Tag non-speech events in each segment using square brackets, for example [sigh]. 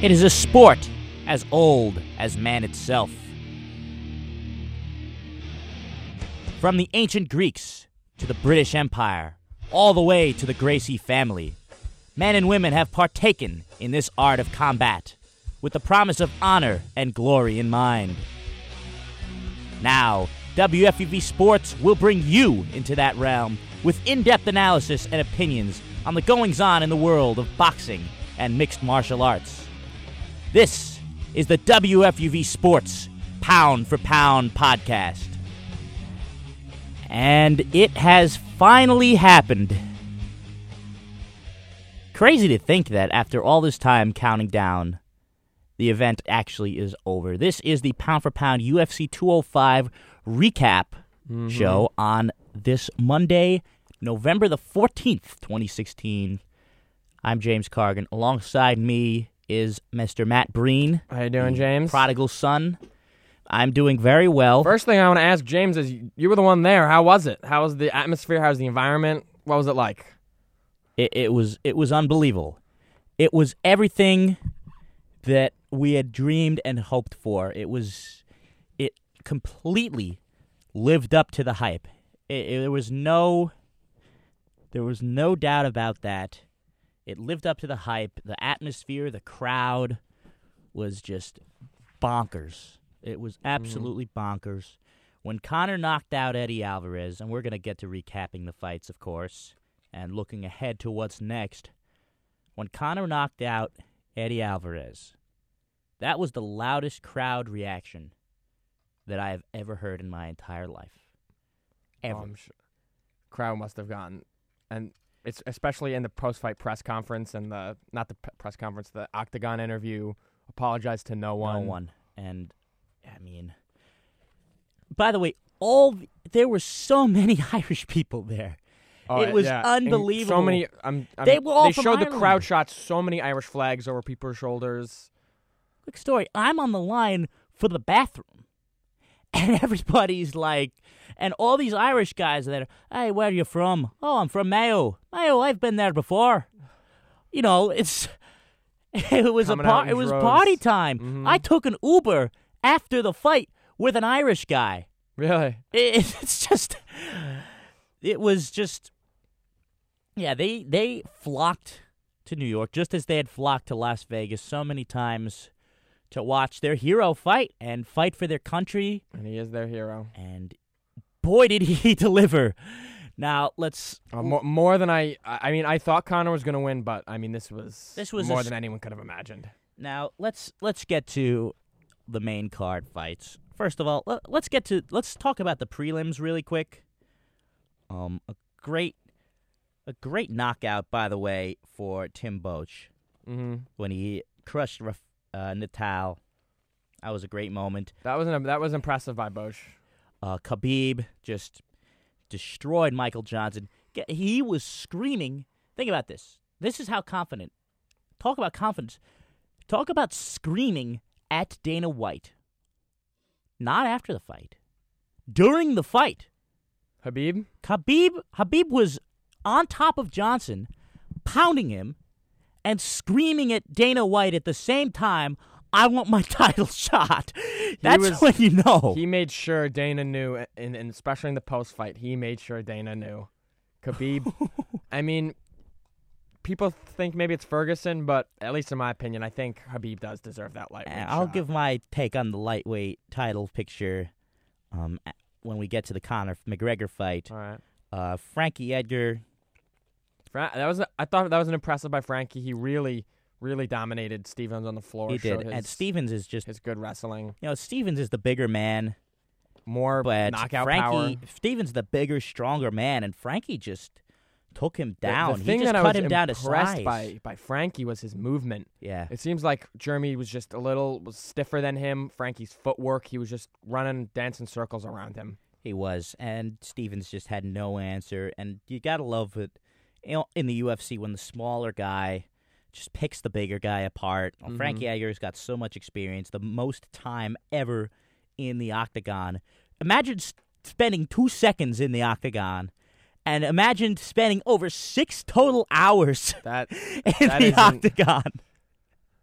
It is a sport as old as man itself. From the ancient Greeks to the British Empire, all the way to the Gracie family, men and women have partaken in this art of combat with the promise of honor and glory in mind. Now, WFUV Sports will bring you into that realm with in depth analysis and opinions on the goings on in the world of boxing and mixed martial arts. This is the WFUV Sports Pound for Pound podcast. And it has finally happened. Crazy to think that after all this time counting down, the event actually is over. This is the Pound for Pound UFC 205 recap mm-hmm. show on this Monday, November the 14th, 2016. I'm James Cargan. Alongside me is Mr. Matt Breen, How you doing, James? prodigal son. I'm doing very well. First thing I want to ask James is, you were the one there. How was it? How was the atmosphere? How was the environment? What was it like? It, it was it was unbelievable. It was everything that we had dreamed and hoped for. It was it completely lived up to the hype. It, it- there was no there was no doubt about that. It lived up to the hype. The atmosphere, the crowd was just bonkers. It was mm-hmm. absolutely bonkers. When Conor knocked out Eddie Alvarez, and we're going to get to recapping the fights, of course, and looking ahead to what's next. When Conor knocked out Eddie Alvarez, that was the loudest crowd reaction that I have ever heard in my entire life. Oh, ever. Oh, I'm sure. Crowd must have gotten, and it's especially in the post-fight press conference and the not the press conference, the octagon interview. Apologized to no one. No one. And I mean, by the way, all the- there were so many [laughs] Irish people there. Oh, It was yeah. And unbelievable. So many. Um, I They were all They showed the crowd shots. So many Irish flags over people's shoulders. Quick story: I'm on the line for the bathroom, and [laughs] everybody's like, and all these Irish guys are there. Hey, where are you from? Oh, I'm from Mayo. Mayo, I've been there before. You know, it's [laughs] it was Coming a par- it was droves. party time. Mhm. I took an Uber after the fight with an Irish guy. Really? [laughs] It, it's just it was just yeah they they flocked to new york just as they had flocked to las vegas so many times to watch their hero fight and fight for their country And he is their hero. and boy did he [laughs] deliver now let's Uh, more, more than I. I mean, I thought Conor was going to win, but I mean, this was This was more s- than anyone could have imagined. now let's let's get to the main card fights first of all let, let's get to let's talk about the prelims really quick um a great a great knockout by the way for tim boetsch hmm when he crushed Raf- uh, Natal. That was a great moment. That was an, that was impressive by Boetsch. Uh, Khabib just destroyed Michael Johnson. He was screaming. Think about this. This is how confident. Talk about confidence. Talk about screaming at Dana White. Not after the fight. During the fight. Habib. Khabib Habib was on top of Johnson, pounding him, and screaming at Dana White at the same time. I want my [laughs] title shot. That's was- when you know. He made sure Dana knew, and, and especially in the post fight, he made sure Dana knew. Khabib. [laughs] I mean, people think maybe it's Ferguson, but at least in my opinion, I think Khabib does deserve that lightweight. Uh, I'll shot. give my take on the lightweight title picture um, when we get to the Conor McGregor fight. All right. Uh, Frankie Edgar, Fra- that was a, I thought that was an impressive by Frankie. He really, really dominated Stevens on the floor. he did, his, and Stevens is just his good wrestling, you know Stevens is the bigger man, more but knockout Frankie power. Stevens the bigger, stronger man, and Frankie just took him down. The, thing he just that cut I was him down to size. by by Frankie was his movement. yeah, It seems like Jeremy was just a little was stiffer than him. Frankie's footwork, he was just running, dancing circles around him. He was, and Stevens just had no answer. And you gotta love it, in the UFC when the smaller guy just picks the bigger guy apart. Well, Frankie Mhm. Edgar's got so much experience, the most time ever in the octagon. Imagine spending two seconds in the octagon, and imagine spending over six total hours [laughs] That in That the octagon.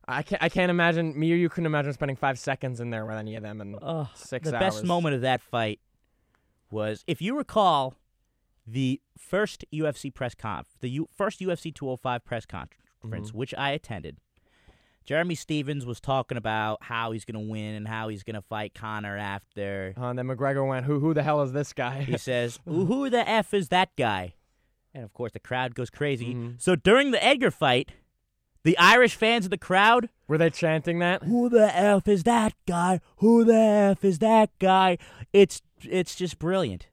I can't. I can't imagine me or you couldn't imagine spending five seconds in there with any of them and Ugh, six the hours. best moment of that fight was, if you recall, the first UFC press conf, the U- first UFC 205 press conference, Mhm. which I attended. Jeremy Stevens was talking about how he's going to win and how he's going to fight Conor after. Uh, and then McGregor went, "Who? Who the hell is this guy?" He says, [laughs] "Who the f is that guy?" And of course, the crowd goes crazy. Mhm. So during the Edgar fight, the Irish fans of the crowd Were they chanting that? Who the f is that guy? Who the f is that guy? It's it's just brilliant.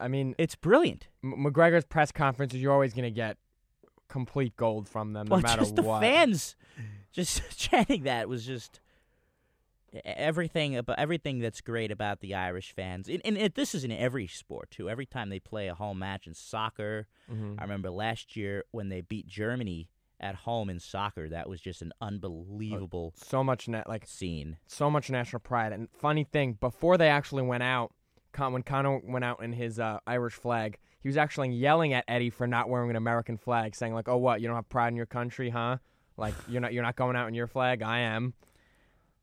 I mean, It's brilliant. M- McGregor's press conferences, you're always gonna get complete gold from them, no Well, matter just the what. fans just [laughs] chanting that was just everything about everything that's great about the Irish fans. And, and it, this is in every sport too. Every time they play a home match in soccer, Mhm. I remember last year when they beat Germany at home in soccer. That was just an unbelievable So much net, like scene. so much national pride. And funny thing, before they actually went out, Con- when Conor went out in his uh, Irish flag, he was actually yelling at Eddie for not wearing an American flag, saying like, "Oh, what? You don't have pride in your country, huh? Like you're not you're not going out in your flag. I am."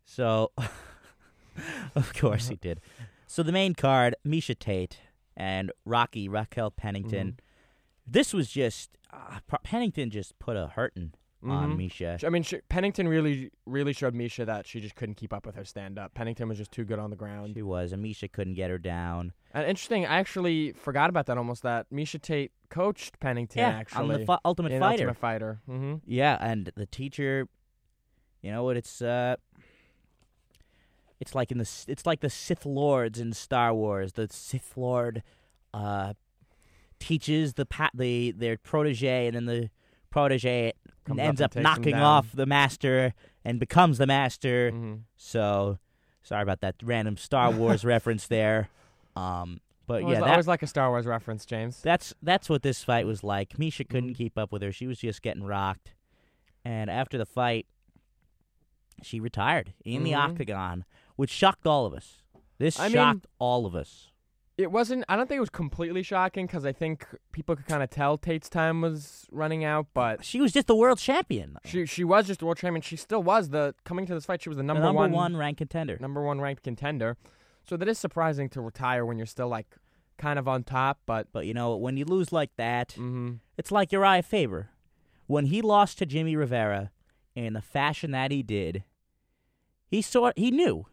So, [laughs] of course he did. So the main card, Miesha Tate and Rocky Raquel Pennington. This was just uh, Pennington just put a hurting on Mhm. Miesha. I mean, she, Pennington really really showed Miesha that she just couldn't keep up with her stand up. Pennington was just too good on the ground. She was, and Miesha couldn't get her down. And interesting, I actually forgot about that almost. That Miesha Tate coached Pennington yeah, actually on the fu- Ultimate Fighter. Ultimate Fighter. hmm Yeah, and the teacher, you know what? It's uh, it's like in the it's like the Sith Lords in Star Wars. The Sith Lord, uh, teaches the pat the their protege, and then the protege Comes ends up up, and takes him knocking off the master and becomes the master. hmm So, sorry about that random Star Wars [laughs] reference there. Um, but always, yeah, that, always like a Star Wars reference, James. that's that's what this fight was like. Miesha couldn't Mhm. keep up with her. She was just getting rocked. And after the fight, she retired in the Mhm. octagon, which shocked all of us. This I mean- shocked all of us. It wasn't. I don't think it was completely shocking because I think people could kind of tell Tate's time was running out, but She was just the world champion. she she was just a world champion. She still was the coming to this fight. She was the the number, number one, one ranked contender. number one ranked contender. So that is surprising to retire when you're still like kind of on top. But But you know, when you lose like that, hmm it's like Urijah Faber. When he lost to Jimmy Rivera in the fashion that he did, he saw he knew.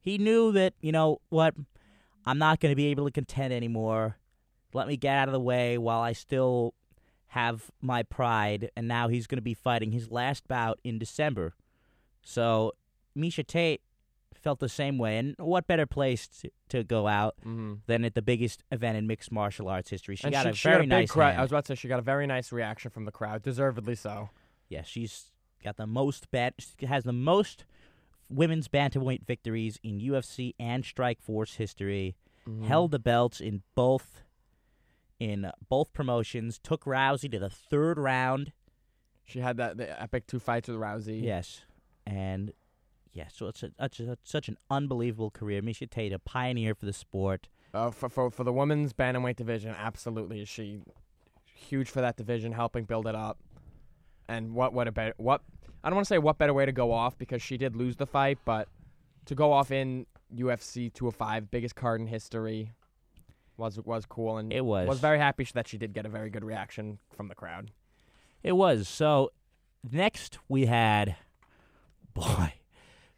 He knew that, you know, what I'm not going to be able to contend anymore. Let me get out of the way while I still have my pride and now he's going to be fighting his last bout in December. So, Miesha Tate felt the same way and what better place to, to go out hmm than at the biggest event in mixed martial arts history. She and got she, a she very got a nice hand. I was about to say she got a very nice reaction from the crowd, deservedly so. Yeah, she's got the most bet. She has the most women's bantamweight victories in UFC and Strikeforce history. Mhm. Held the belts in both in both promotions. Took Rousey to the third round. She had that the epic two fights with Rousey. Yes, and yeah, so it's a, it's a, such an unbelievable career. Miesha Tate, a pioneer for the sport. Uh, for, for for the women's bantamweight division, absolutely she huge for that division, helping build it up. And what what a better what I don't want to say what better way to go off because she did lose the fight, but to go off in UFC 205, biggest card in history, was was cool and It was. was very happy that she did get a very good reaction from the crowd. It was. So next we had, [laughs] boy,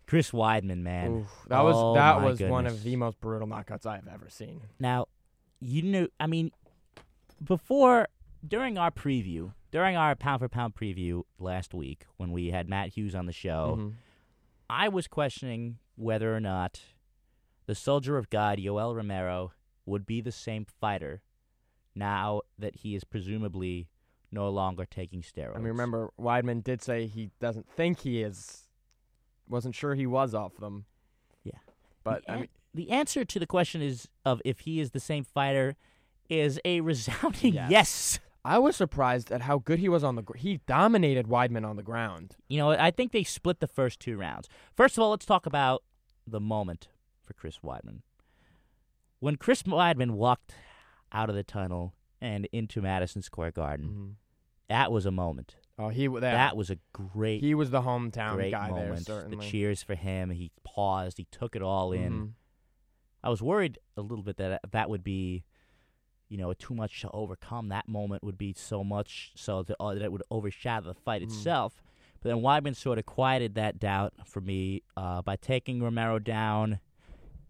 Chris Weidman, man. Oof, that was Oh that my was one of the most brutal knockouts I've ever seen. Now, you knew. I mean, before during our preview, during our pound for pound preview last week when we had Matt Hughes on the show, Mhm. I was questioning whether or not the Soldier of God, Yoel Romero, would be the same fighter now that he is presumably no longer taking steroids. I mean, remember Weidman did say he doesn't think he is, wasn't sure he was off them. Yeah. but the, I mean, the answer to the question is of if he is the same fighter is a [laughs] resounding Yes. yes. I was surprised at how good he was on the. Gr- he dominated Weidman on the ground. You know, I think they split the first two rounds. First of all, let's talk about the moment for Chris Weidman. When Chris Weidman walked out of the tunnel and into Madison Square Garden, Mm-hmm. that was a moment. Oh, he w- That was a great, he was the hometown great guy there. moment. Certainly. the cheers for him. He paused. He took it all in. Mhm. I was worried a little bit that that would be, you know, too much to overcome. That moment would be so much so that, uh, that it would overshadow the fight Mhm. itself. But then Weidman sort of quieted that doubt for me uh, by taking Romero down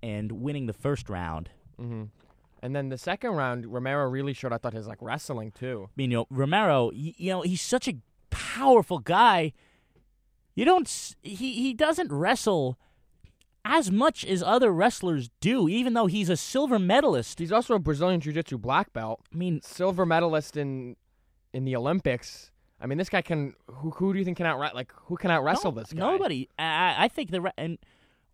and winning the first round. hmm And then the second round, Romero really showed. I thought his like wrestling too. I mean, you know, Romero, y- you know, he's such a powerful guy. You don't, s- he, he doesn't wrestle as much as other wrestlers do, even though he's a silver medalist. He's also a Brazilian Jiu-Jitsu black belt, I mean, silver medalist in in the Olympics. I mean, this guy can. Who who do you think can out like who can out wrestle no- this guy? Nobody. I, I think the and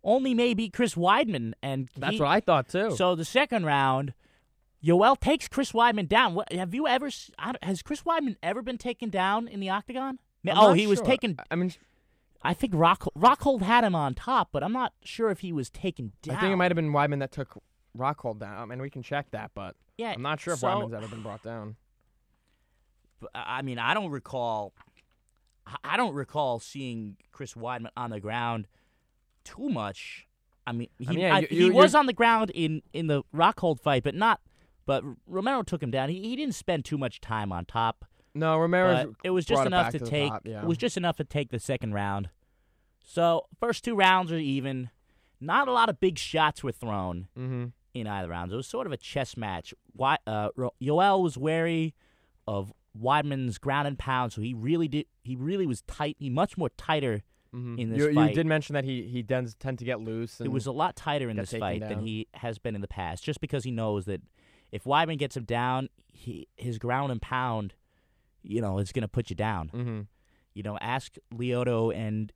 only maybe Chris Weidman and That's he- what I thought too. So the second round, Yoel takes Chris Weidman down. What, have you ever s- I don't- has Chris Weidman ever been taken down in the octagon? I'm oh, he was taken. I mean, I think Rock Rockhold had him on top, but I'm not sure if he was taken down. I think it might have been Weidman that took Rockhold down. I mean, we can check that, but Yeah, I'm not sure if so- Weidman's ever been brought down. [sighs] I mean, I don't recall. I- I don't recall seeing Chris Weidman on the ground too much. I mean, he, mean, yeah, I- you- he you- was on the ground in in the Rockhold fight, but not. But Romero took him down. He he didn't spend too much time on top. No, Romero's But it was just enough to, to take. top, yeah. It was just enough to take the second round. So first two rounds are even. Not a lot of big shots were thrown hmm in either rounds. It was sort of a chess match. Wy- uh, Yoel was wary of Weidman's ground and pound, so he really did. He really was tight. He much more tighter. hmm In this you, fight. you did mention that he he does tend to get loose. It was a lot tighter in this fight than he has been in the past, just because he knows that if Weidman gets him down, he his ground and pound, you know, is going to put you down. hmm You know, ask Lyoto and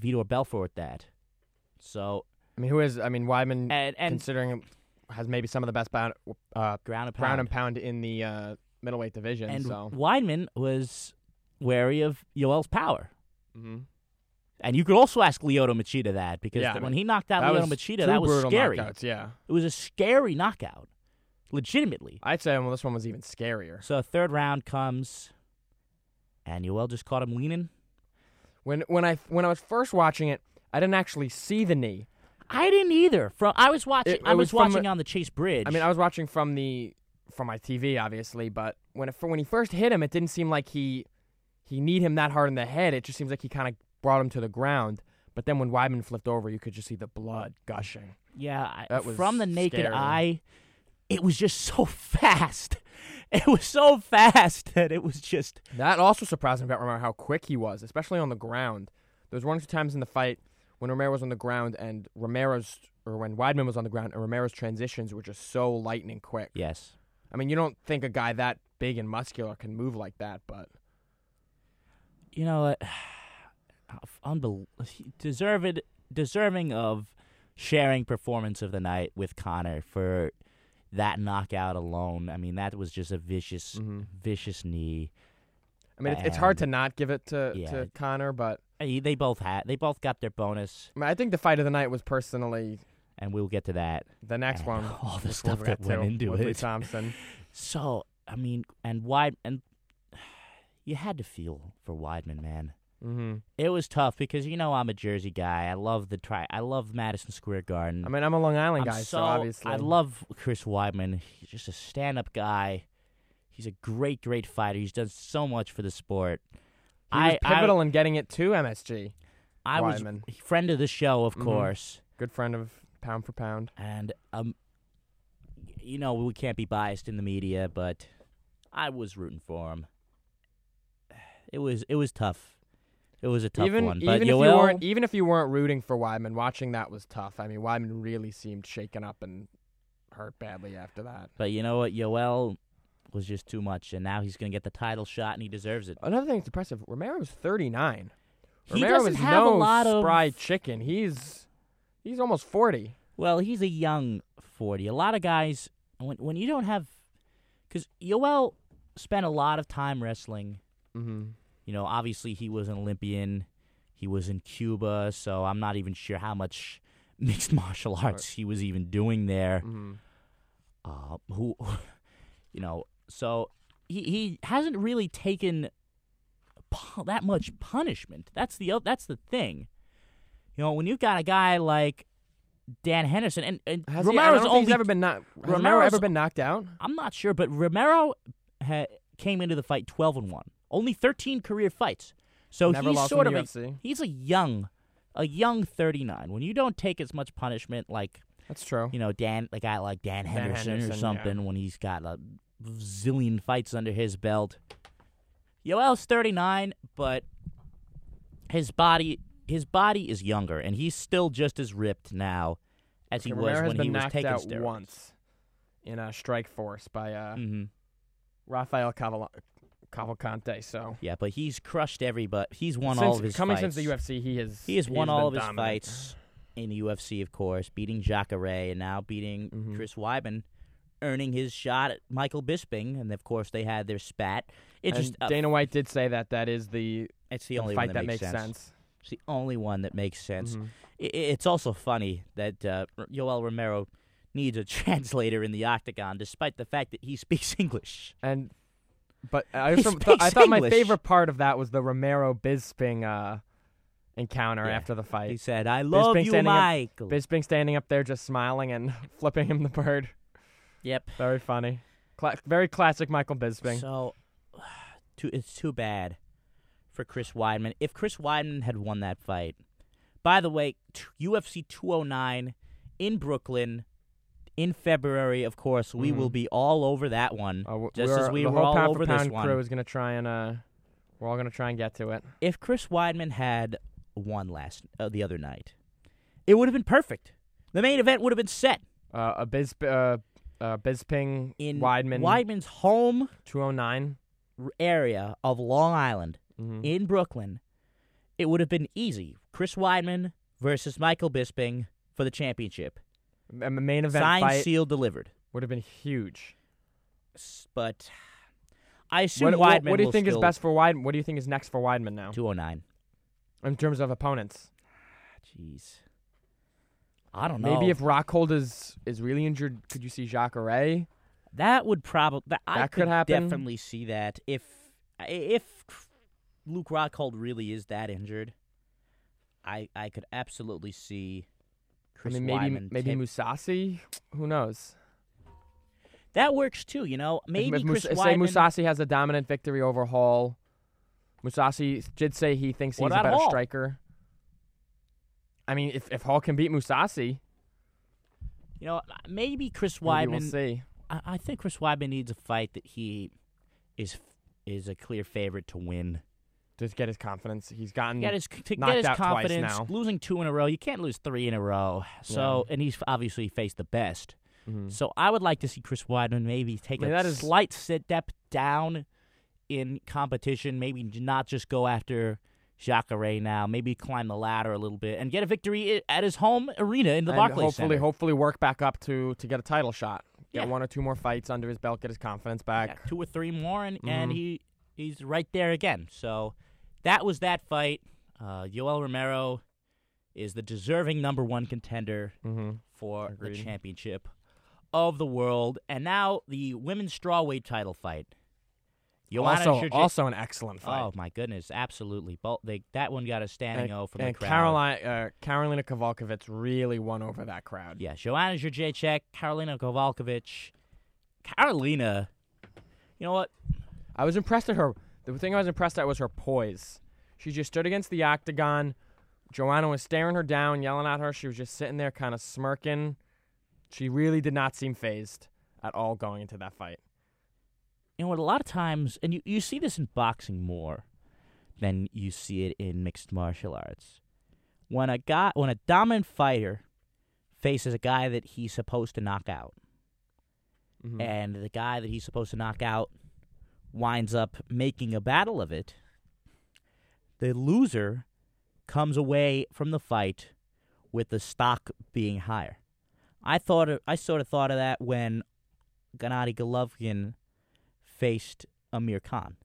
Vitor Belfort that. So I mean, who is? I mean, Weidman, and and considering has maybe some of the best pound, uh, ground and pound. ground and pound in the uh, middleweight division. and so. Weidman was wary of Yoel's power. hmm And you could also ask Lyoto Machida that because Yeah, I when he knocked out Lyoto Machida, that was scary. knockouts. Yeah, It was a scary knockout, legitimately. I'd say well, this one was even scarier. So third round comes, and Yoel just caught him leaning. When when I when I was first watching it, I didn't actually see the knee. I didn't either. From I was watching. It- it I was, was watching a- on the Chase Bridge. I mean, I was watching from the from my TV, obviously, but when it, when he first hit him, it didn't seem like he he kneed him that hard in the head. It just seems like he kind of brought him to the ground. But then when Weidman flipped over, you could just see the blood gushing. yeah, I, that was from the naked scary. eye, it was just so [laughs] fast. It was so fast that it was just. That also surprised me about Romero how quick he was, especially on the ground. There was one or two times in the fight when Romero was on the ground and Romero's or when Weidman was on the ground and Romero's transitions were just so lightning quick. Yes. I mean, you don't think a guy that big and muscular can move like that, but You know what? [sighs] Unbel- deserved, deserving of sharing performance of the night with Conor for that knockout alone. I mean, that was just a vicious, Mhm. vicious knee. I mean, it's, it's hard to not give it to, Yeah. to Conor, but They both had. They both got their bonus, I, mean, I think the fight of the night was personally and we'll get to that. the next And one. [laughs] all the stuff that went into Woodley it. Thompson. [laughs] So I mean, and Weid and [sighs] you had to feel for Weidman, man. Hmm It was tough because you know I'm a Jersey guy. I love the try. I love Madison Square Garden. I mean, I'm a Long Island I'm guy, so, so, obviously I love Chris Weidman. He's just a stand-up guy. He's a great, great fighter. He's done so much for the sport. He was I, pivotal in getting it to MSG. I, I was a friend of the show, of Mhm. course, Good friend of Pound for Pound. and um, you know we can't be biased in the media, but I was rooting for him. [sighs] It was it was tough. It was a tough even one, but even if you weren't even if you weren't rooting for Weidman, watching that was tough. I mean, Weidman really seemed shaken up and hurt badly after that. but you know what, Yoel was just too much, and now he's gonna get the title shot, and he deserves it. Another thing that's impressive: Romero Romero's 39. He Romero doesn't is have no a lot of spry chicken. He's he's almost 40. Well, he's a young 40. A lot of guys, when when you don't have, because Yoel spent a lot of time wrestling. Mm-hmm. You know, obviously he was an Olympian. He was in Cuba, so I'm not even sure how much [laughs] mixed martial arts he was even doing there. Mm-hmm. Uh, who, [laughs] you know, so he he hasn't really taken pu- that much punishment. That's the that's the thing. You know, when you've got a guy like Dan Henderson and, and Has Romero's don't only he's ever been knocked. Romero ever been knocked out? I'm not sure, but Romero ha- came into the fight 12 and 1. Only 13 career fights. So Never he's sort of a, he's a young a young 39. When you don't take as much punishment like, That's true. you know, Dan a guy like Dan Henderson, Henderson, or yeah. something when he's got a zillion fights under his belt. Yoel's 39, but his body his body is younger and he's still just as ripped now as he was when he was taking out steroids. once in a Strikeforce by uh, hmm Rafael Caval- Cavalcante. So Yeah, but he's crushed every but he's won since, all of his coming fights. since the UFC, he has He has won all of his dominant. fights in the UFC, of course, beating Jacare and now beating Mhm. Chris Weidman, earning his shot at Michael Bisping, and of course they had their spat. It just uh, Dana White did say that that is the, it's the the only fight one that, makes sense. sense. It's the only one that makes sense. Mhm. I- I- it's also funny that uh, Yoel Romero needs a [laughs] translator in the octagon, despite the fact that he speaks [laughs] English. And but I, th- I thought my English. favorite part of that was the Romero Bisping uh, encounter Yeah. after the fight. He said, "I love Bisping you, standing up- Michael." Bisping standing up there just smiling and [laughs] flipping him the bird. yep. Very funny. Cla- very classic Michael Bisping. So, [sighs] too, it's too bad for Chris Weidman. If Chris Weidman had won that fight, by the way, t- UFC 209 in Brooklyn in February, of course, we Mhm. will be all over that one. Uh, just as we were all over this one. crew is gonna try and uh, we're all gonna try and get to it. If Chris Weidman had won last uh, the other night, it would have been perfect. The main event would have been set Uh, a Biz, uh, uh, Bisping in Weidman Weidman's home 209. area of Long Island. Mm-hmm. in Brooklyn, it would have been easy. Chris Weidman versus Michael Bisping for the championship. A main event Signed, fight sealed, delivered. would have been huge. S- But I assume What, what, Weidman what do you will think is still- best for Weidman? What do you think is next for Weidman now 209. in terms of opponents? Ah, jeez. I don't know. Maybe if Rockhold is is really injured, could you see Jacare? that would probably that, I That could happen. definitely see that if if Luke Rockhold really is that injured, I I could absolutely see Chris I mean, maybe Weidman maybe tip- Mousasi. Who knows? that works too. You know, maybe if, if Chris Mus- say Mousasi has a dominant victory over Hall. Mousasi did say he thinks he's a better Hall? striker. I mean, if if Hall can beat Mousasi, You know, maybe Chris maybe Weidman. we'll see. I, I think Chris Weidman needs a fight that he is is a clear favorite to win. Just get his confidence. He's gotten Get his to knocked get his out twice confidence. now. Losing two in a row, you can't lose three in a row. So, and he's obviously faced the best. Mhm. So, I would like to see Chris Weidman maybe take I mean, a that is- slight step down in competition. Maybe not just go after Jacare now. Maybe climb the ladder a little bit and get a victory at his home arena in the and Barclays hopefully, Center. hopefully work back up to to get a title shot. Get Yeah. one or two more fights under his belt. Get his confidence back. Yeah, two or three more, and, and Mhm. he he's right there again. So that was that fight. Uh, Yoel Romero is the deserving number one contender Mm-hmm. for Agreed. the championship of the world, and now the women's strawweight title fight. Joanna Also, also an excellent fight. oh my goodness, absolutely! Both they, that one got a standing and O from and the crowd. Caroline, uh, Carolina Kowalkiewicz really won over that crowd. Yeah, Joanna Jędrzejczyk, Carolina Kowalkiewicz. Carolina, you know what? I was impressed at her. The thing I was impressed at was her poise. She just stood against the octagon. Joanna was staring her down, yelling at her. She was just sitting there, kind of smirking. She really did not seem phased at all going into that fight. you know what? A lot of times, and you, you see this in boxing more than you see it in mixed martial arts. When a guy, when a dominant fighter faces a guy that he's supposed to knock out, Mhm. and the guy that he's supposed to knock out winds up making a battle of it, the loser comes away from the fight with the stock being higher. I thought of, I sort of thought of that when Gennady Golovkin faced Amir Khan.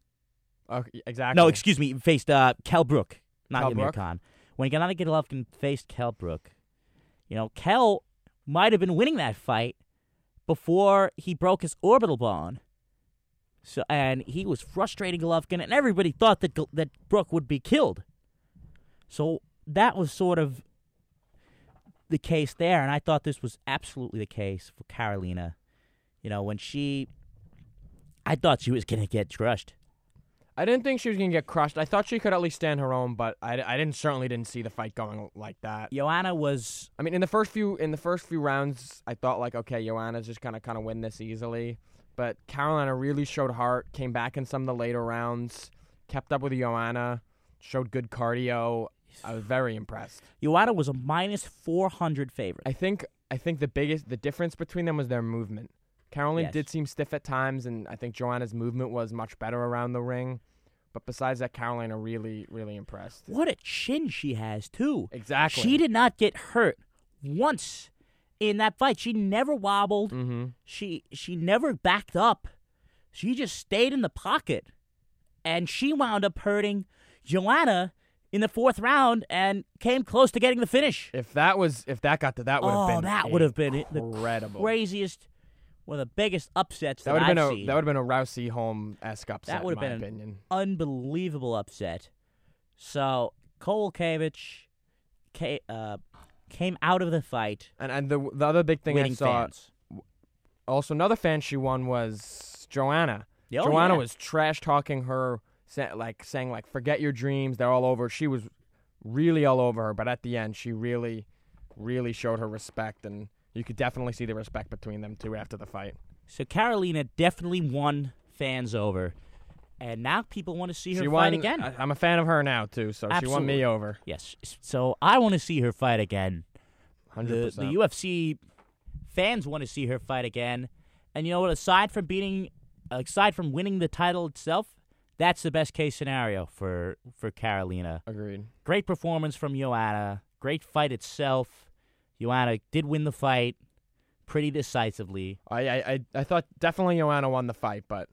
Okay, exactly. No, excuse me, faced uh, Kell Brook, not Kell Amir Brook? Khan. When Gennady Golovkin faced Kell Brook, you know, Kell might have been winning that fight before he broke his orbital bone. So and he was frustrating Golovkin, and everybody thought that that Brook would be killed. So that was sort of the case there, and I thought this was absolutely the case for Carolina. You know, when she, I thought she was gonna get crushed. I didn't think she was gonna get crushed. I thought she could at least stand her own, but I, I didn't certainly didn't see the fight going like that. Joanna was I mean, in the first few in the first few rounds, I thought like, okay, Joanna's just gonna kind of win this easily, but Carolina really showed heart, came back in some of the later rounds, kept up with Joanna, showed good cardio. I was very impressed. Joanna was a minus four hundred favorite. I think I think the biggest the difference between them was their movement. Carolina Yes. did seem stiff at times, and I think Joanna's movement was much better around the ring. But besides that, Carolina really, really impressed. What a chin she has too. Exactly. She did not get hurt once in that fight. She never wobbled. Mm-hmm. She she never backed up. She just stayed in the pocket, and she wound up hurting Joanna in the fourth round and came close to getting the finish. If that was, if that got to that would have oh, been that would have been it- the incredible. craziest, one of the biggest upsets that that, would have been I've a seen. that would have been a Rousey Holm esque upset. That in my been an- opinion. unbelievable upset. So Kolkevich ca- uh, came out of the fight And and the the other big thing I saw fans. also another fan she won was Joanna. Oh, Joanna yeah. was trash talking her, like saying like forget your dreams, they're all over. She was really all over her, but at the end she really, really showed her respect, and you could definitely see the respect between them two after the fight. So Carolina definitely won fans over, and now people want to see her she fight won again. I, am a fan of her now too, so she won me over. yes, so I want to see her fight again. Hundred The, percent. the UFC fans want to see her fight again, and you know what? Aside from beating, aside from winning the title itself, that's the best case scenario for for Carolina. Agreed. Great performance from Joanna. Great fight itself. Joanna did win the fight pretty decisively. I, I I I thought definitely Joanna won the fight, but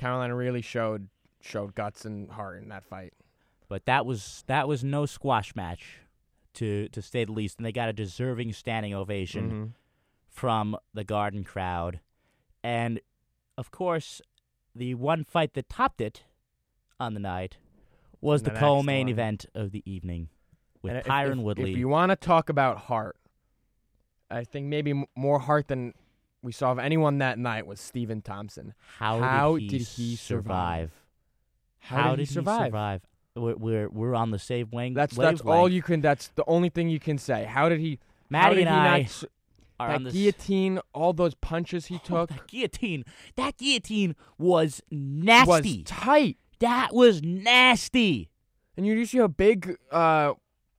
Carolina really showed showed guts and heart in that fight. but that was that was no squash match, to to say the least. And they got a deserving standing ovation Mhm. from the Garden crowd, and of course, the one fight that topped it on the night was The the co-main event of the evening with And Tyron if, Woodley. If you want to talk about heart, I think maybe m- more heart than we saw of anyone that night was Stephen Thompson. how, how did he, did he survive? How, did, he survive? We're, we're we're on the same wing. That's that's all you can. That's the only thing you can say. How did he? how Maddie did and he I that on the s- guillotine, all those punches he Oh, took that guillotine. That guillotine was was nasty. tight. that was nasty. And you see how big uh,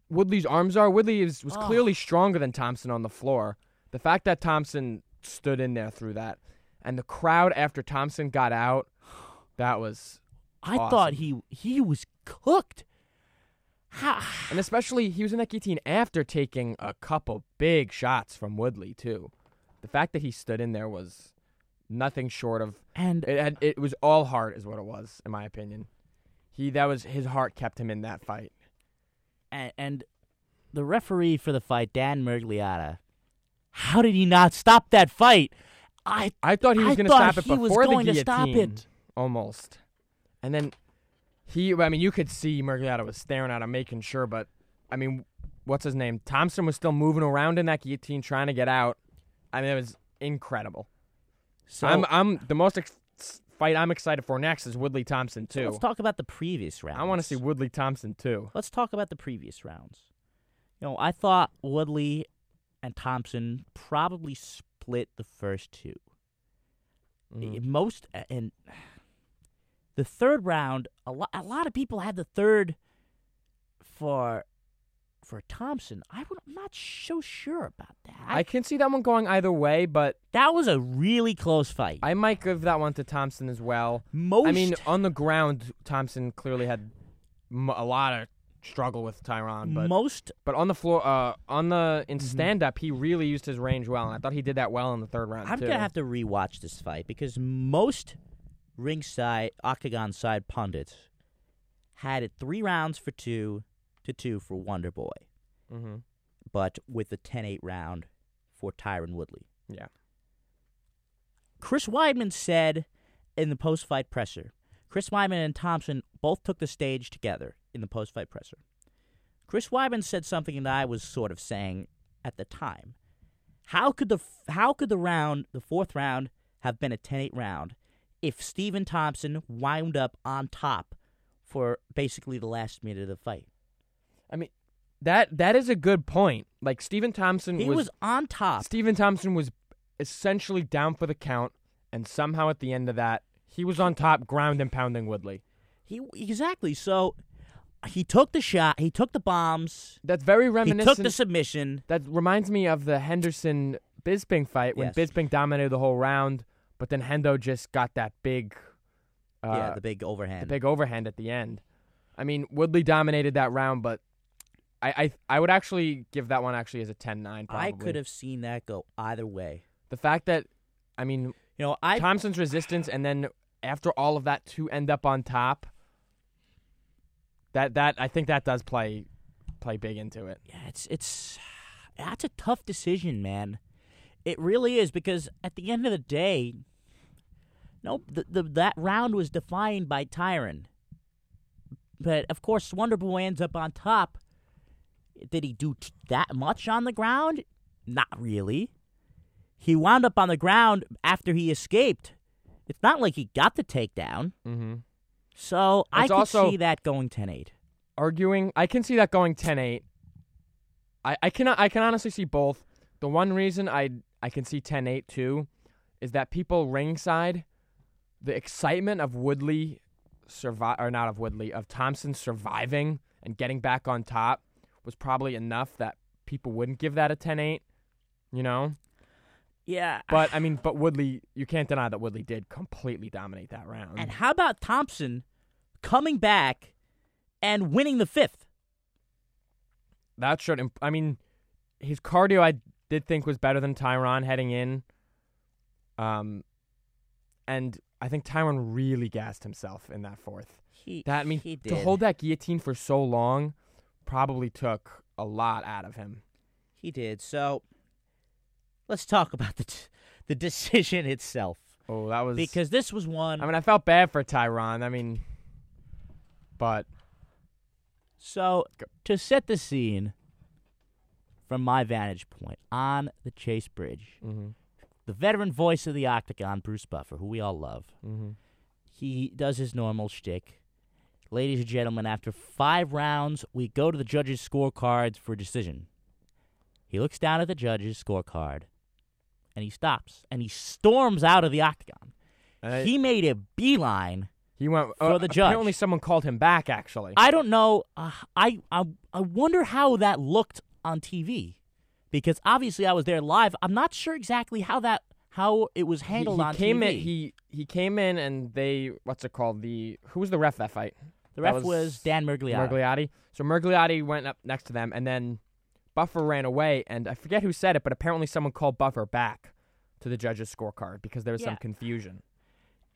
Woodley's arms are. Woodley is, was Oh. clearly stronger than Thompson on the floor. The fact that Thompson stood in there through that, and the crowd after Thompson got out, that was, I Awesome. thought he he was cooked. And especially he was in that guillotine after taking a couple big shots from Woodley too. The fact that he stood in there was nothing short of and it. Had, it was all heart, is what it was, in my opinion. He that was his heart kept him in that fight. and, and the referee for the fight, Dan Miragliotta. How did he not stop that fight? I I thought he was I going to thought stop it he was before going the to stop guillotine, it. almost. And then he, I mean, you could see Miragliotta was staring at him, making sure. But I mean, what's his name? Thompson was still moving around in that guillotine, trying to get out. I mean, it was incredible. so I'm, I'm the most ex- fight I'm excited for next is Woodley Thompson so too. let's talk about the previous rounds. I want to see Woodley Thompson too. Let's talk about the previous rounds. You know, I thought Woodley and Thompson probably split the first two. Mhm. most and the third round a lot a lot of people had the third for for Thompson. I would, I'm not so sure about that. I can see that one going either way, but that was a really close fight. I might give that one to Thompson as well. most I mean, on the ground, Thompson clearly had a lot of struggle with Tyron, but most but on the floor, uh, on the in Mhm. stand up, he really used his range well, and I thought he did that well in the third round I'm too. gonna have to rewatch this fight because most ringside octagon side pundits had it three rounds for two to two for Wonder Boy, hmm but with a 10-8 round for Tyron Woodley. Yeah. Chris Weidman said in the post fight presser. Chris Weidman and Thompson both took the stage together in the post fight presser. Chris Weidman said something that I was sort of saying at the time. How could the how could the round, the fourth round, have been a 10-8 round if Stephen Thompson wound up on top for basically the last minute of the fight? I mean, that that is a good point. Like Stephen Thompson He was, on top. Stephen Thompson was essentially down for the count, and somehow at the end of that, he was on top, ground and pounding Woodley. He exactly. So he took the shot. He took the bombs. That's very reminiscent. He took the submission. that reminds me of the Henderson Bisping fight when Yes. Bisping dominated the whole round, but then Hendo just got that big, uh, yeah, the big overhand. the big overhand at the end. I mean, Woodley dominated that round, but I I, I would actually give that one actually as a 10-9 probably. I could have seen that go either way. the fact that I mean You know, I Thompson's resistance, and then after all of that to end up on top. That that I think that does play play big into it. yeah, it's it's that's a tough decision, man. It really is because at the end of the day, nope, the, the that round was defined by Tyron. But of course, Wonder Boy ends up on top. Did he do t- that much on the ground? Not really. He wound up on the ground after he escaped. It's not like he got the takedown. Mm-hmm. So I It's also- see that going 10-8. Arguing, I can see that going 10-8. I I can I can honestly see both. The one reason I I can see 10-8 too is that people ringside, the excitement of Woodley survive or not of Woodley of Thompson surviving and getting back on top was probably enough that people wouldn't give that a 10-8. You know. Yeah. But I mean, but Woodley, you can't deny that Woodley did completely dominate that round. And how about Thompson coming back and winning the fifth? that should. Imp- I mean, his cardio I did think was better than Tyron heading in. Um, and I think Tyron really gassed himself in that fourth. He, That I mean, he did. to hold that guillotine for so long probably took a lot out of him. He did. So let's talk about the t- the [laughs] decision itself Oh, that was because this was one. I mean, I felt bad for Tyron. I mean, but so to set the scene from my vantage point on the Chase Bridge, mhm, the veteran voice of the Octagon, Bruce Buffer, who we all love, mhm. he does his normal shtick. Ladies and gentlemen, after five rounds, we go to the judges' scorecards for decision. He looks down at the judges' scorecard, and he stops, and he storms out of the octagon. Uh, he made a beeline. He went for uh, the judge. Apparently, someone called him back. Actually, I don't know. Uh, I, I I wonder how that looked on TV, because obviously I was there live. I'm not sure exactly how that how it was he, handled he on came TV. in. He he came in and they what's it called? The who was the ref that fight? the ref was was, Dan Miragliotta. Miragliotta. So Miragliotta went up next to them, and then Buffer ran away. And I forget who said it, but apparently someone called Buffer back to the judge's scorecard because there was some confusion.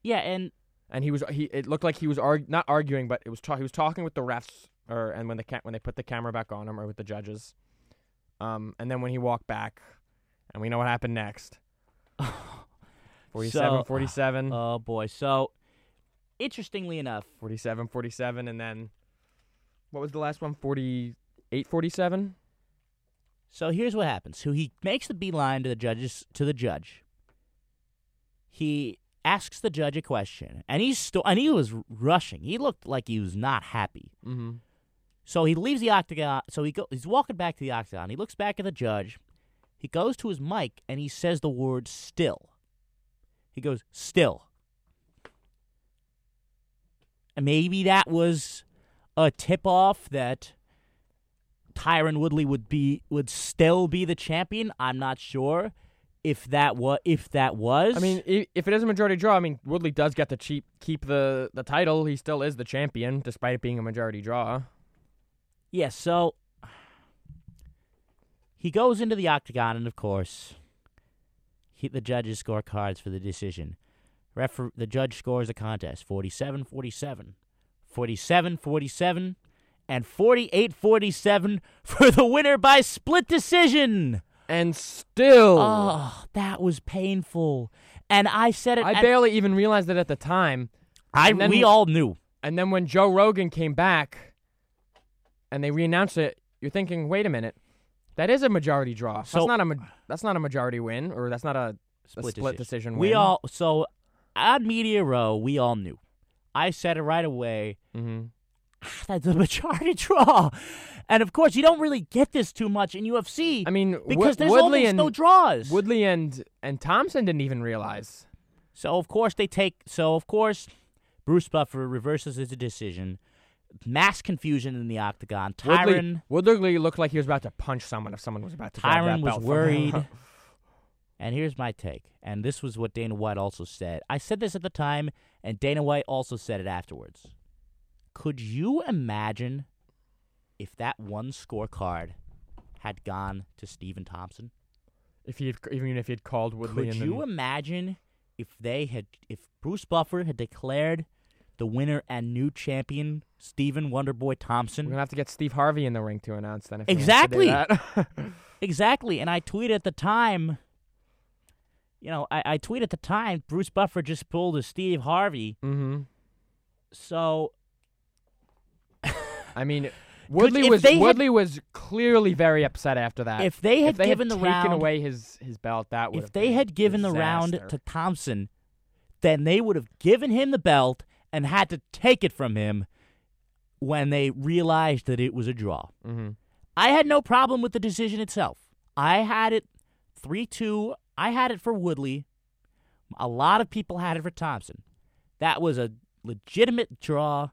Yeah, and And he was he. It looked like he was arg- not arguing, but it was ta- he was talking with the refs, or and when the ca- when they put the camera back on him, or with the judges. Um, and then when he walked back, and we know what happened next. [laughs] 47, So- 47, oh boy. So interestingly enough, 47, 47, and then what was the last one? 48, 47? So here's what happens. So he makes the beeline to the judges to the judge. He asks the judge a question, and he's sto- and he was rushing. He looked like he was not happy. Mm-hmm. So he leaves the octagon. So he go, he's walking back to the octagon. He looks back at the judge. He goes to his mic and he says the word "still." He goes "still," and maybe that was a tip off that Tyron Woodley would be would still be the champion. I'm not sure if that was if that was. I mean, if it is a majority draw, I mean, Woodley does get to cheap, keep the, the title. He still is the champion, despite it being a majority draw. Yeah, so he goes into the octagon, and of course, he, the judges score cards for the decision. Refer- the judge scores the contest 47 47, 47 47, and 48 47 for the winner by split decision. And still, Oh, that was painful. And I said it. I at- barely even realized it at the time. I then- we all knew. And then when Joe Rogan came back and they reannounced it, you're thinking, wait a minute, that is a majority draw. So- that's not a ma- that's not a majority win, or that's not a, a split, decision. decision. We all so at Media Row, we all knew. I said it right away. Mm hmm [sighs] That's a majority [laughs] draw, and of course, you don't really get this too much in UFC I mean, because there's Woodley almost and no draws. Woodley and and Thompson didn't even realize. So of course they take. So of course, Bruce Buffer reverses his decision. Mass confusion in the octagon. Woodley, Tyron Woodley looked like he was about to punch someone if someone was about to. Tyron that was belt from him. worried. [laughs] And here's my take. And this was what Dana White also said. I said this at the time, and Dana White also said it afterwards. Could you imagine if that one scorecard had gone to Stephen Thompson? if he had, even if he had called Woodley Could you imagine if they had if Bruce Buffer had declared the winner and new champion Stephen Wonderboy Thompson? we're gonna have to get Steve Harvey in the ring to announce then. If he to do Exactly. that. [laughs] Exactly. And I tweeted at the time, you know, I, I tweeted at the time, Bruce Buffer just pulled a Steve Harvey. mm-hmm. So I mean, Woodley if was they had- Woodley was clearly very upset after that. if they had given the taken round, away his his belt, that would if have they been had given the round disaster. to Thompson, then they would have given him the belt and had to take it from him when they realized that it was a draw. Mhm. I had no problem with the decision itself. I had it 3 2. I had it for Woodley. A lot of people had it for Thompson. That was a legitimate draw.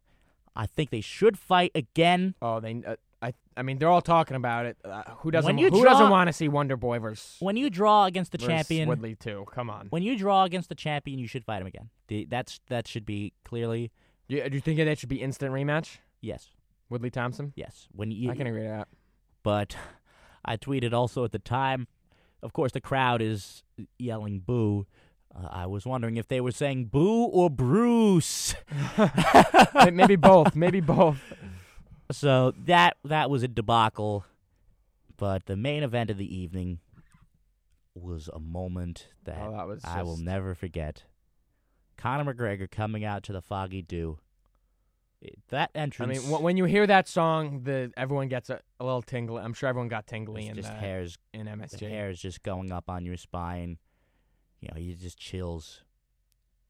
I think they should fight again. Oh, they. Uh, I. I mean, they're all talking about it. Uh, who doesn't? who draw- doesn't want to see Wonder Boy versus, When you draw against the champion, Woodley too? Come on. when you draw against the champion, you should fight him again. The, that's that should be clearly Do you, do you think that should be instant rematch? yes, Woodley Thompson. yes. When you, I can agree to that. but [laughs] I tweeted also at the time. Of course, the crowd is yelling "boo." Uh, I was wondering if they were saying "boo" or "Bruce." [laughs] [laughs] Maybe both. Maybe both. So that that was a debacle, but the main event of the evening was a moment that, Oh, that was. I will never forget. Conor McGregor coming out to the Foggy Dew. That entrance. I mean, wh- when you hear that song, the everyone gets a, a little tingly. I'm sure everyone got tingly in just that, hairs, in the MSG. hair is just going up on your spine. You know, he just chills,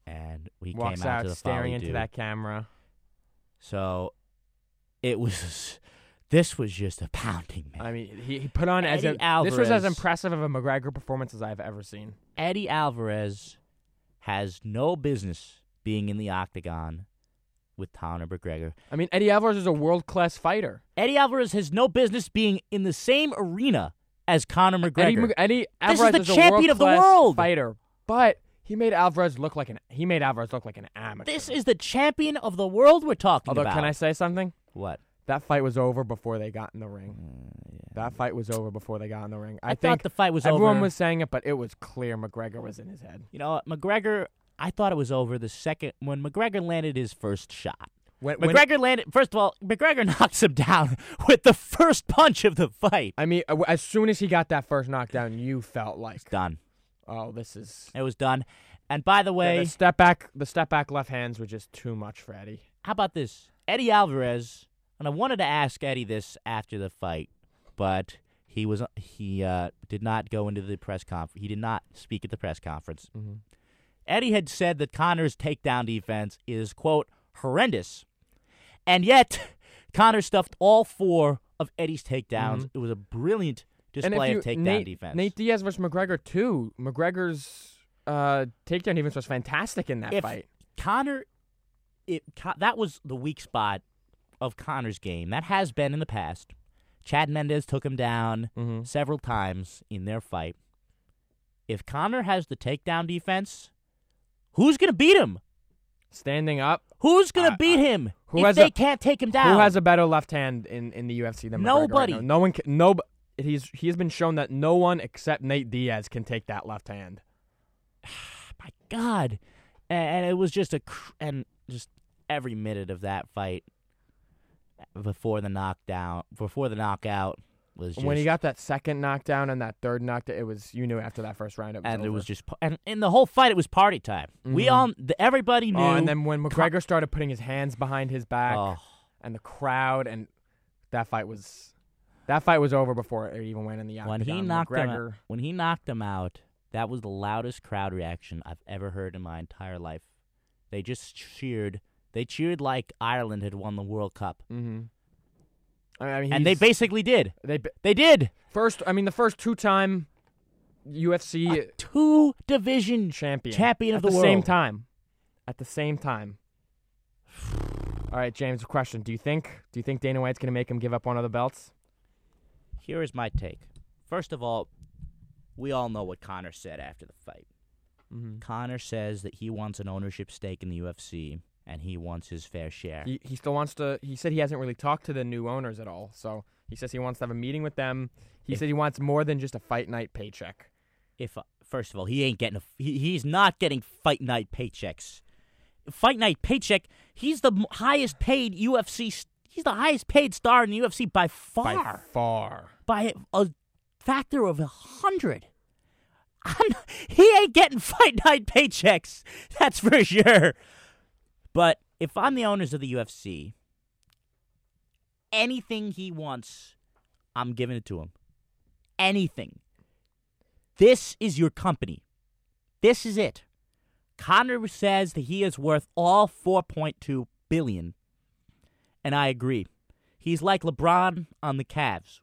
and we Walks came out, out to the staring into Dew. that camera. So it was. [laughs] This was just a pounding man. I mean, he, he put on as Eddie a, this was as impressive of a McGregor performance as I've ever seen. Eddie Alvarez has no business being in the octagon with Conor McGregor. I mean, Eddie Alvarez is a world class fighter. Eddie Alvarez has no business being in the same arena as Conor McGregor. Eddie, Eddie This is the a champion of the world. fighter, but he made Alvarez look like an he made Alvarez look like an amateur. this is the champion of the world we're talking about. Although, about. can I say something? what? That fight was over before they got in the ring. Uh, yeah. That fight was over before they got in the ring. I, I, think thought the fight was everyone over. Everyone was saying it, but it was clear McGregor was in his head. you know, McGregor. I thought it was over the second when McGregor landed his first shot. When, when- McGregor landed. First of all, McGregor [laughs] knocks him down with the first punch of the fight. I mean, uh, as soon as he got that first knockdown, you felt like, It's done. Oh, this is. It was done. And by the The, way, the step back, the step back left hands were just too much for Eddie. how about this? Eddie Alvarez, and I wanted to ask Eddie this after the fight, but he was he uh, did not go into the press conference. He did not speak at the press conference. Mm-hmm. Eddie had said that Conor's takedown defense is quote horrendous, and yet Conor stuffed all four of Eddie's takedowns. Mhm. It was a brilliant And if display you, of takedown Nate, defense. Nate Diaz versus McGregor too. McGregor's uh, takedown defense was fantastic in that If- fight. Conor, it that was the weak spot of Conor's game. That has been in the past. Chad Mendes took him down Mm-hmm. several times in their fight. If Conor has the takedown defense, who's going to beat him? Standing up, Who's going to beat I- him who if has they a- can't take him down? who has a better left hand in, in the UFC than McGregor? right Nobody. now? no one. Can, no. He's he has been shown that no one except Nate Diaz can take that left hand. [sighs] My God, and, and it was just a cr- and just every minute of that fight before the knockdown, before the knockout, was just when he got that second knockdown and that third knockdown, it was you knew after that first round it was and over. it was just and in the whole fight it was party time. We Mhm. all the, everybody knew. Oh, and then when McGregor started putting his hands behind his back Oh, and the crowd and that fight was that fight was over before it even went in the octagon. when he knocked him out, when he knocked him out, that was the loudest crowd reaction I've ever heard in my entire life. They just cheered. They cheered like Ireland had won the World Cup, Mhm. I mean, and they basically did. they They did. first. I mean, the first two time UFC A two division champion, champion at of the, the same time. At the same time. All right, James. Question: Do you think Do you think Dana White's going to make him give up one of the belts? Here is my take. First of all, we all know what Conor said after the fight. Mm-hmm. Conor says that he wants an ownership stake in the UFC and he wants his fair share. He he still wants to. He said he hasn't really talked to the new owners at all. So he says he wants to have a meeting with them. He If- said he wants more than just a fight night paycheck. if uh, first of all, he ain't getting a he, he's not getting fight night paychecks. Fight night paycheck. He's the m- highest paid UFC. He's the highest paid star in the UFC by far. By far, by a factor of a hundred. He ain't getting [laughs] fight night paychecks. That's for sure. But if I'm the owners of the UFC, anything he wants, I'm giving it to him. Anything. This is your company. This is it. Conor says that he is worth all 4.2 billion, and I agree. He's like LeBron on the Cavs.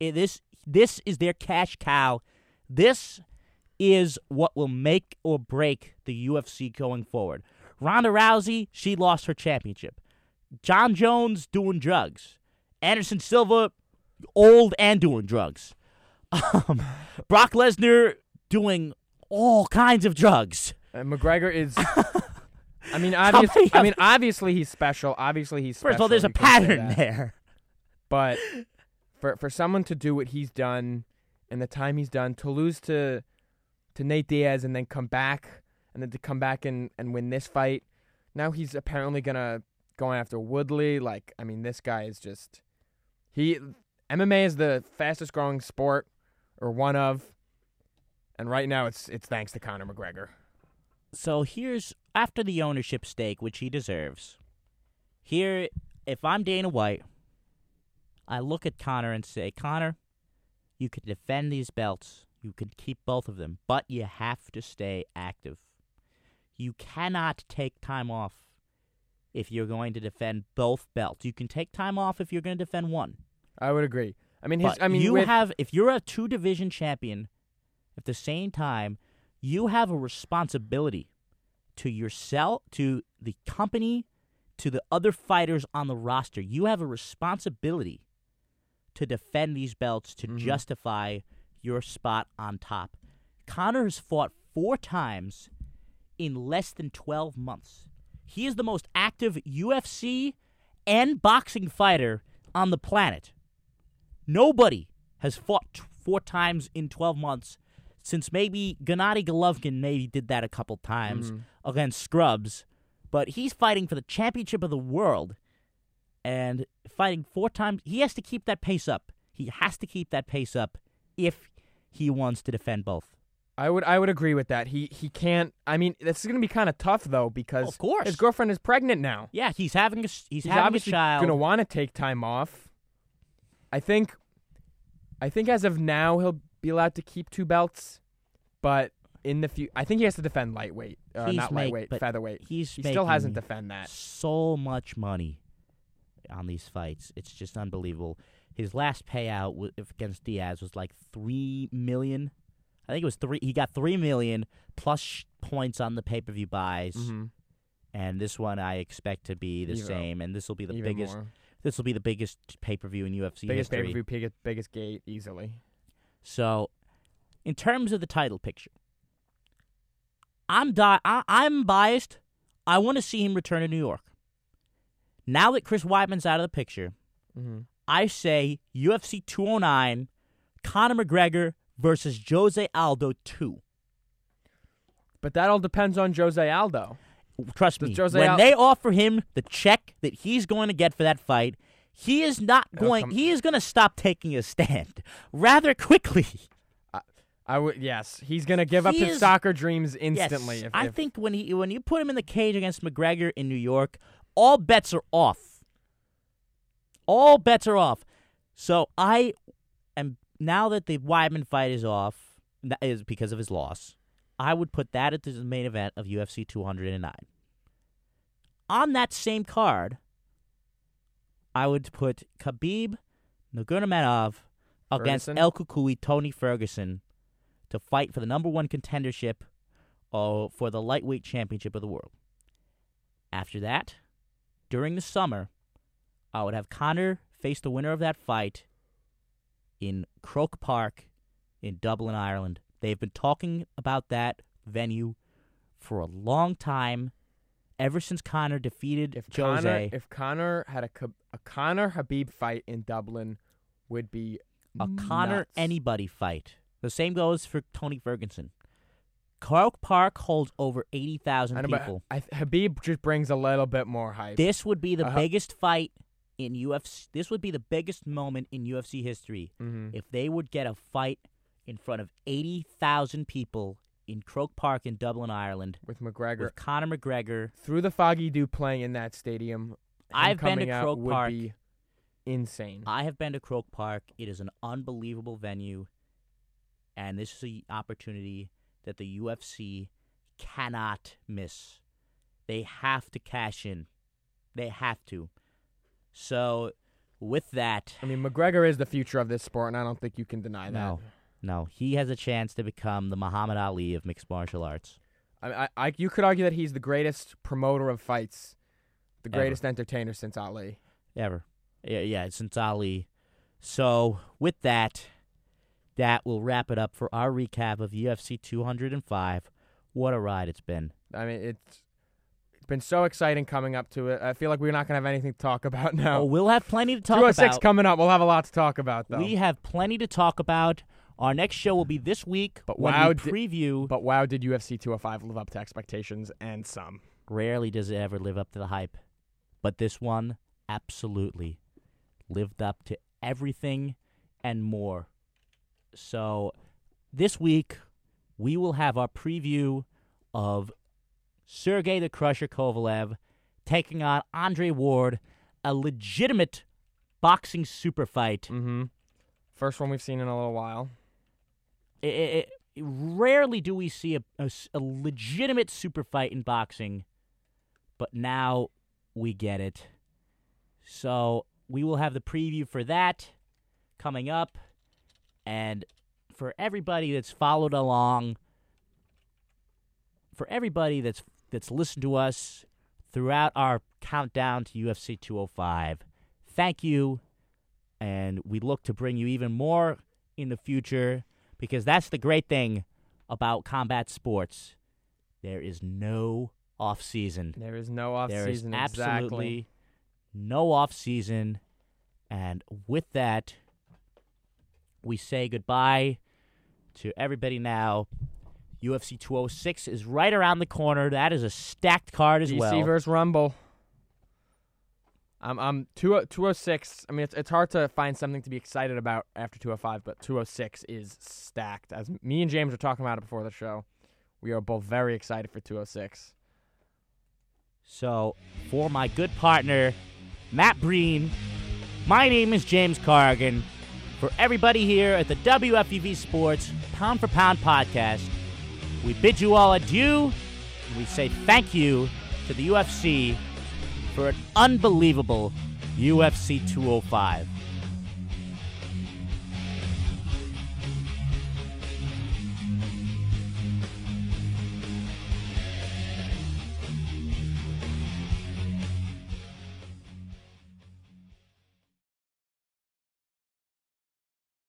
It- this this is their cash cow. This is what will make or break the UFC going forward. Ronda Rousey, she lost her championship. Jon Jones doing drugs. Anderson Silva, old and doing drugs. Um, Brock Lesnar doing all kinds of drugs. And McGregor is. [laughs] I mean, [laughs] obviously. I mean, obviously he's special. Obviously he's. First of all, there's a you can say pattern there. But [laughs] for for someone to do what he's done in the time he's done, to lose to to Nate Diaz and then come back and then to come back and, and win this fight. Now he's apparently gonna go after Woodley. Like, I mean, this guy is just he MMA is the fastest growing sport or one of. And right now it's it's thanks to Conor McGregor. So here's after the ownership stake, which he deserves. Here, if I'm Dana White, I look at Conor and say, Conor, you can defend these belts. You can keep both of them, but you have to stay active. You cannot take time off if you're going to defend both belts. You can take time off if you're going to defend one. I would agree. I mean, his. I mean, you with, have if you're a two division champion, at the same time, you have a responsibility to yourself, to the company, to the other fighters on the roster. You have a responsibility to defend these belts to Mhm. justify your spot on top. Conor has fought four times in less than 12 months. He is the most active UFC and boxing fighter on the planet. Nobody has fought t- four times in 12 months since maybe Gennady Golovkin maybe did that a couple times Mhm. against Scrubs, but he's fighting for the championship of the world and fighting four times. He has to keep that pace up. He has to keep that pace up if he wants to defend both. I would I would agree with that. He he can't. I mean, this is going to be kind of tough though because Of course. his girlfriend is pregnant now. Yeah, he's having a he's, He's having a obviously child. going to want to take time off. I think I think as of now he'll be allowed to keep two belts, but in the future, I think he has to defend lightweight, uh, not make- lightweight, featherweight. he's He still hasn't defended that. so much money on these fights. It's just unbelievable. His last payout wa- against Diaz was like three million. I think it was three. He got three million plus sh- points on the pay per view buys, Mm-hmm. and this one I expect to be the Even- same. And this will be the biggest. This will be the biggest pay per view in UFC biggest pay per view, biggest biggest gate easily. So, in terms of the title picture, I'm di- I- I'm biased. I want to see him return to New York. Now that Chris Weidman's out of the picture, Mm-hmm. I say UFC 209, Conor McGregor versus Jose Aldo 2. But that all depends on Jose Aldo. Trust Does me, Jose when Al- they offer him the check that he's going to get for that fight, he is not going. he is going to stop taking a stand [laughs] rather quickly. I would yes, he's gonna give up He his soccer dreams instantly. Yes, if, I if- think when he when you put him in the cage against McGregor in New York, all bets are off. All bets are off. So I am now that the Weidman fight is off, that is because of his loss. I would put that at the main event of UFC 209. On that same card, I would put Khabib Nurmagomedov against Ferguson? El Cucuy Tony Ferguson to fight for the number one contendership uh, for the lightweight championship of the world. After that, during the summer, I would have Conor face the winner of that fight in Croke Park in Dublin, Ireland. They've been talking about that venue for a long time, ever since Conor defeated if Jose. Conor if Conor had a a Conor Khabib fight in Dublin would be a Conor anybody fight. The same goes for Tony Ferguson. Croke Park holds over eighty thousand people. I, Khabib just brings a little bit more hype. This would be the Uh-huh. biggest fight in UFC. This would be the biggest moment in UFC history hmm if they would get a fight in front of eighty thousand people in Croke Park in Dublin, Ireland, with McGregor with Conor McGregor. through the foggy dew playing in that stadium. I've been to coming out Croke would Park. Be insane. I have been to Croke Park. It is an unbelievable venue, and this is an opportunity that the UFC cannot miss. They have to cash in. They have to. So, with that, I mean, McGregor is the future of this sport, and I don't think you can deny that. No. No, he has a chance to become the Muhammad Ali of mixed martial arts. I, I, I, you could argue that he's the greatest promoter of fights, the Ever. greatest entertainer since Ali. Ever. Yeah, yeah, since Ali. So, with that, that will wrap it up for our recap of UFC 205. What a ride it's been. I mean, it's it's been so exciting coming up to it. I feel like we're not gonna have anything to talk about [laughs] Oh, now. we'll have plenty to talk 206 about. coming up. We'll have a lot to talk about, though. We have plenty to talk about. Our next show will be this week But wow, we preview. but wow, did UFC 205 live up to expectations and some? Rarely does it ever live up to the hype, but this one absolutely lived up to everything and more. So, this week we will have our preview of Sergey the Crusher Kovalev taking on Andre Ward, a legitimate boxing super fight. Mm-hmm. First one we've seen in a little while. It, it, rarely do we see a legitimate super fight in boxing, but now we get it. So we will have the preview for that coming up, and for everybody that's followed along, for everybody that's that's listened to us throughout our countdown to UFC 205, thank you, and we look to bring you even more in the future because that's the great thing about combat sports. There is no off season. There is no off There is season. absolutely exactly. no off season. And with that, we say goodbye to everybody now. UFC 206 is right around the corner. That is a stacked card as DC well. versus Rumble. I'm I'm two oh, two oh six. I mean, it's it's hard to find something to be excited about after two oh five, but two oh six is stacked. As me and James were talking about it before the show, we are both very excited for two oh six. So, for my good partner, Matt Breen, my name is James Corrigan. For everybody here at the WFEV Sports Pound for Pound podcast, we bid you all adieu. And we say thank you to the UFC for an unbelievable UFC 205.